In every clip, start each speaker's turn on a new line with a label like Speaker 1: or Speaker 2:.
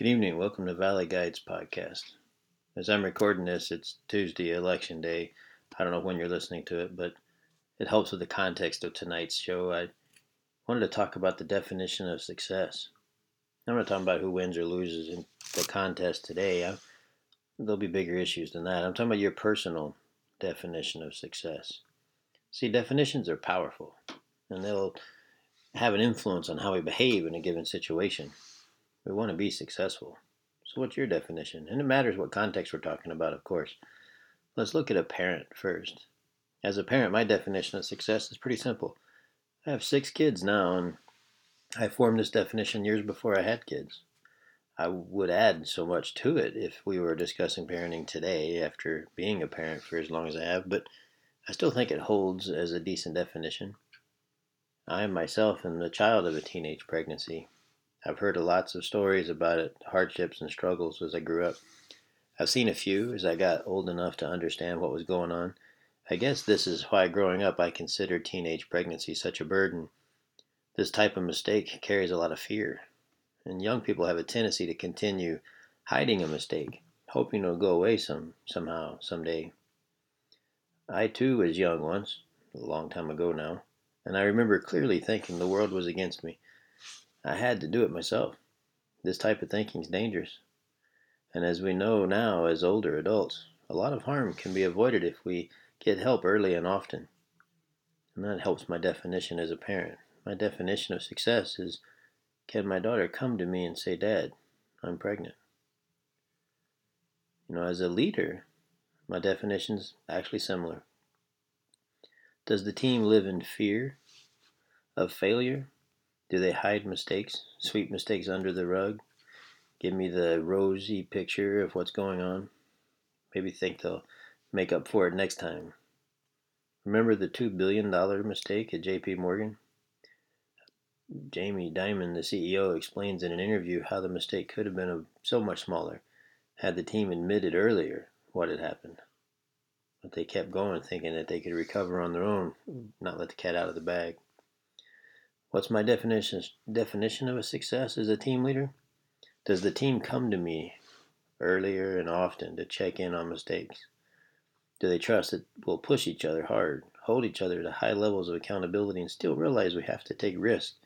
Speaker 1: Good evening. Welcome to Valley Guides podcast. As I'm recording this, it's Tuesday, election day. I don't know when you're listening to it, but it helps with the context of tonight's show. I wanted to talk about the definition of success. I'm not talking about who wins or loses in the contest today. I, there'll be bigger issues than that. I'm talking about your personal definition of success. See, definitions are powerful, and they'll have an influence on how we behave in a given situation. We want to be successful. So, what's your definition? And it matters what context we're talking about, of course. Let's look at a parent first. As a parent, my definition of success is pretty simple. I have six kids now, and I formed this definition years before I had kids. I would add so much to it if we were discussing parenting today after being a parent for as long as I have, but I still think it holds as a decent definition. I myself am the child of a teenage pregnancy. I've heard lots of stories about it, hardships and struggles as I grew up. I've seen a few as I got old enough to understand what was going on. I guess this is why growing up I considered teenage pregnancy such a burden. This type of mistake carries a lot of fear, and young people have a tendency to continue hiding a mistake, hoping it'll go away some somehow someday. I too was young once, a long time ago now, and I remember clearly thinking the world was against me. I had to do it myself. This type of thinking is dangerous. And as we know now as older adults, a lot of harm can be avoided if we get help early and often. And that helps my definition as a parent. My definition of success is can my daughter come to me and say, Dad, I'm pregnant? You know, as a leader, my definition's actually similar. Does the team live in fear of failure do they hide mistakes, sweep mistakes under the rug, give me the rosy picture of what's going on? Maybe think they'll make up for it next time. Remember the $2 billion mistake at JP Morgan? Jamie Dimon, the CEO, explains in an interview how the mistake could have been so much smaller had the team admitted earlier what had happened. But they kept going, thinking that they could recover on their own, not let the cat out of the bag. What's my definition definition of a success as a team leader? Does the team come to me earlier and often to check in on mistakes? Do they trust that we'll push each other hard, hold each other to high levels of accountability, and still realize we have to take risks?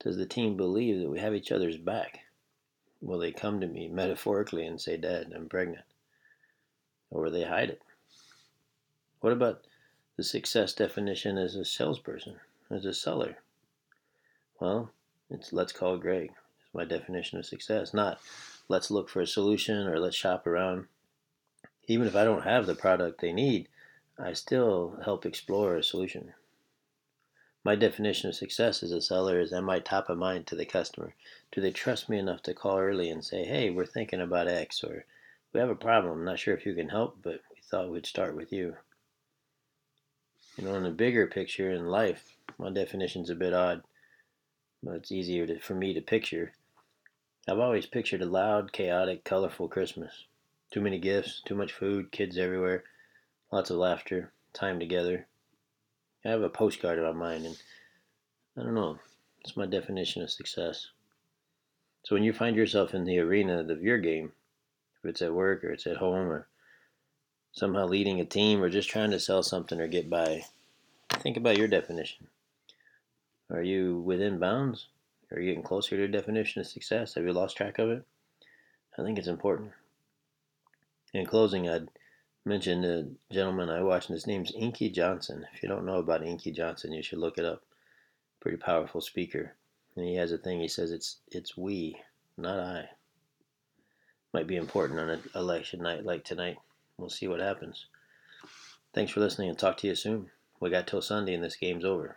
Speaker 1: Does the team believe that we have each other's back? Will they come to me metaphorically and say, Dad, I'm pregnant? Or will they hide it? What about the success definition as a salesperson, as a seller? Well, it's let's call Greg. It's my definition of success. Not let's look for a solution or let's shop around. Even if I don't have the product they need, I still help explore a solution. My definition of success as a seller is am I top of mind to the customer? Do they trust me enough to call early and say, hey, we're thinking about X or we have a problem. I'm not sure if you can help, but we thought we'd start with you. You know, in the bigger picture in life, my definition's a bit odd but it's easier to, for me to picture. I've always pictured a loud, chaotic, colorful Christmas. Too many gifts, too much food, kids everywhere, lots of laughter, time together. I have a postcard in my mind, and I don't know, it's my definition of success. So when you find yourself in the arena of your game, if it's at work or it's at home or somehow leading a team or just trying to sell something or get by, think about your definition. Are you within bounds? Are you getting closer to your definition of success? Have you lost track of it? I think it's important. In closing, I'd mention a gentleman I watched, and his name's Inky Johnson. If you don't know about Inky Johnson, you should look it up. Pretty powerful speaker. And he has a thing, he says it's it's we, not I. Might be important on an election night like tonight. We'll see what happens. Thanks for listening and talk to you soon. We got till Sunday and this game's over.